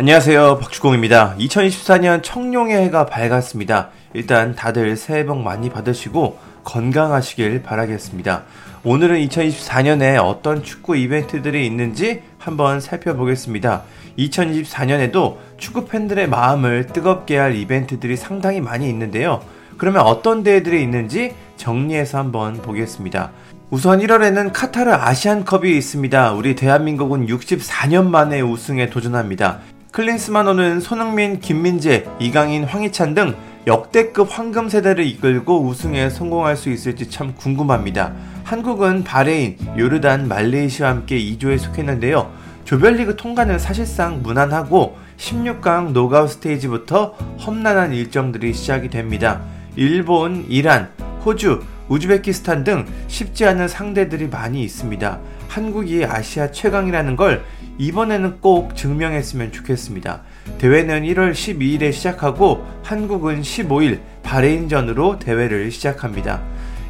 안녕하세요. 박주공입니다. 2024년 청룡의 해가 밝았습니다. 일단 다들 새해 복 많이 받으시고 건강하시길 바라겠습니다. 오늘은 2024년에 어떤 축구 이벤트들이 있는지 한번 살펴보겠습니다. 2024년에도 축구 팬들의 마음을 뜨겁게 할 이벤트들이 상당히 많이 있는데요. 그러면 어떤 대회들이 있는지 정리해서 한번 보겠습니다. 우선 1월에는 카타르 아시안컵이 있습니다. 우리 대한민국은 64년 만에 우승에 도전합니다. 클린스만호는 손흥민, 김민재, 이강인, 황희찬 등 역대급 황금 세대를 이끌고 우승에 성공할 수 있을지 참 궁금합니다. 한국은 바레인, 요르단, 말레이시아와 함께 2조에 속했는데요. 조별리그 통과는 사실상 무난하고 16강 녹아웃 스테이지부터 험난한 일정들이 시작이 됩니다. 일본, 이란, 호주, 우즈베키스탄 등 쉽지 않은 상대들이 많이 있습니다. 한국이 아시아 최강이라는 걸 이번에는 꼭 증명했으면 좋겠습니다. 대회는 1월 12일에 시작하고 한국은 15일 바레인전으로 대회를 시작합니다.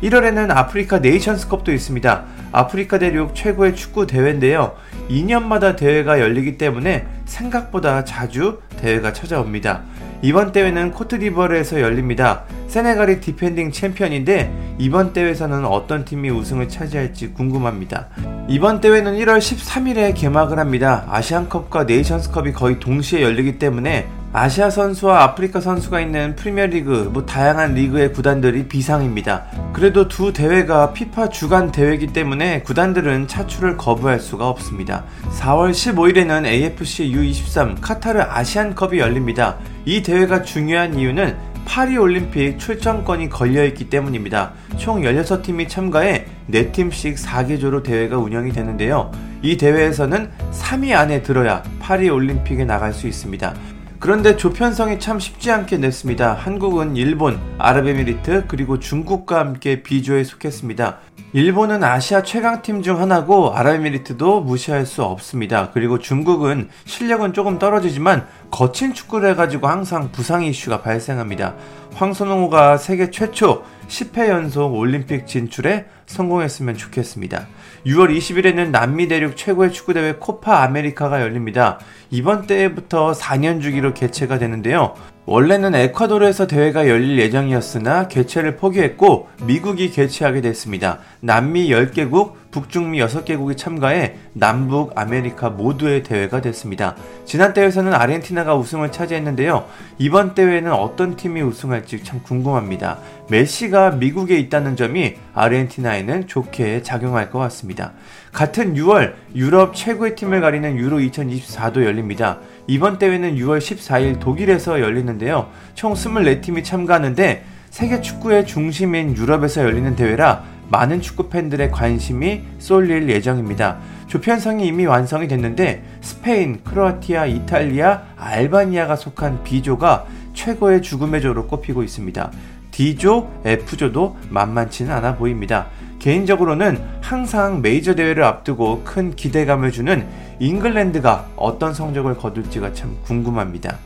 1월에는 아프리카 네이션스컵도 있습니다. 아프리카 대륙 최고의 축구 대회인데요. 2년마다 대회가 열리기 때문에 생각보다 자주 대회가 찾아옵니다. 이번 대회는 코트디부아르에서 열립니다. 세네갈이 디펜딩 챔피언인데 이번 대회에서는 어떤 팀이 우승을 차지할지 궁금합니다. 이번 대회는 1월 13일에 개막을 합니다. 아시안컵과 네이션스컵이 거의 동시에 열리기 때문에 아시아 선수와 아프리카 선수가 있는 프리미어리그, 뭐 다양한 리그의 구단들이 비상입니다. 그래도 두 대회가 피파 주간 대회이기 때문에 구단들은 차출을 거부할 수가 없습니다. 4월 15일에는 AFC U23 카타르 아시안컵이 열립니다. 이 대회가 중요한 이유는 파리 올림픽 출전권이 걸려있기 때문입니다. 총 16팀이 참가해 4팀씩 4개조로 대회가 운영이 되는데요. 이 대회에서는 3위 안에 들어야 파리 올림픽에 나갈 수 있습니다. 그런데 조편성이 참 쉽지 않게 냈습니다. 한국은 일본, 아랍에미리트, 그리고 중국과 함께 B조에 속했습니다. 일본은 아시아 최강팀 중 하나고 아랍에미리트도 무시할 수 없습니다. 그리고 중국은 실력은 조금 떨어지지만 거친 축구를 해가지고 항상 부상 이슈가 발생합니다. 황선홍호가 세계 최초 10회 연속 올림픽 진출에 성공했으면 좋겠습니다. 6월 20일에는 남미 대륙 최고의 축구대회 코파 아메리카가 열립니다. 이번 대회부터 4년 주기로 개최가 되는데요. 원래는 에콰도르에서 대회가 열릴 예정이었으나 개최를 포기했고 미국이 개최하게 됐습니다. 남미 10개국, 북중미 6개국이 참가해 남북 아메리카 모두의 대회가 됐습니다. 지난 대회에서는 아르헨티나가 우승을 차지했는데요. 이번 대회에는 어떤 팀이 우승할지 참 궁금합니다. 메시가 미국에 있다는 점이 아르헨티나에는 좋게 작용할 것 같습니다. 같은 6월 유럽 최고의 팀을 가리는 유로 2024도 열립니다. 이번 대회는 6월 14일 독일에서 열리는데요. 총 24팀이 참가하는데 세계 축구의 중심인 유럽에서 열리는 대회라 많은 축구 팬들의 관심이 쏠릴 예정입니다. 조편성이 이미 완성이 됐는데 스페인, 크로아티아, 이탈리아, 알바니아가 속한 B조가 최고의 죽음의 조로 꼽히고 있습니다. D조, F조도 만만치는 않아 보입니다. 개인적으로는 항상 메이저 대회를 앞두고 큰 기대감을 주는 잉글랜드가 어떤 성적을 거둘지가 참 궁금합니다.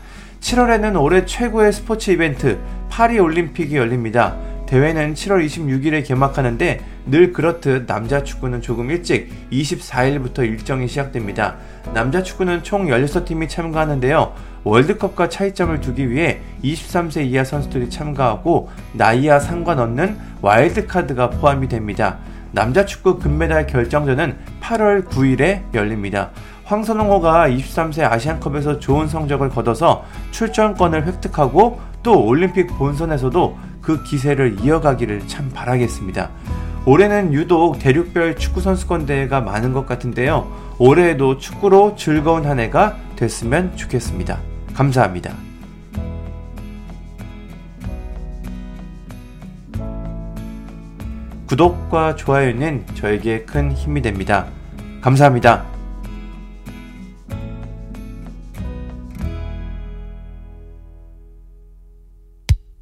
7월에는 올해 최고의 스포츠 이벤트 파리 올림픽이 열립니다. 대회는 7월 26일에 개막하는데 늘 그렇듯 남자 축구는 조금 일찍 24일부터 일정이 시작됩니다. 남자 축구는 총 16팀이 참가하는데요. 월드컵과 차이점을 두기 위해 23세 이하 선수들이 참가하고 나이와 상관없는 와일드카드가 포함이 됩니다. 남자 축구 금메달 결정전은 8월 9일에 열립니다. 황선홍호가 23세 아시안컵에서 좋은 성적을 거둬서 출전권을 획득하고 또 올림픽 본선에서도 그 기세를 이어가기를 참 바라겠습니다. 올해는 유독 대륙별 축구 선수권 대회가 많은 것 같은데요. 올해에도 축구로 즐거운 한 해가 됐으면 좋겠습니다. 감사합니다. 구독과 좋아요는 저에게 큰 힘이 됩니다. 감사합니다.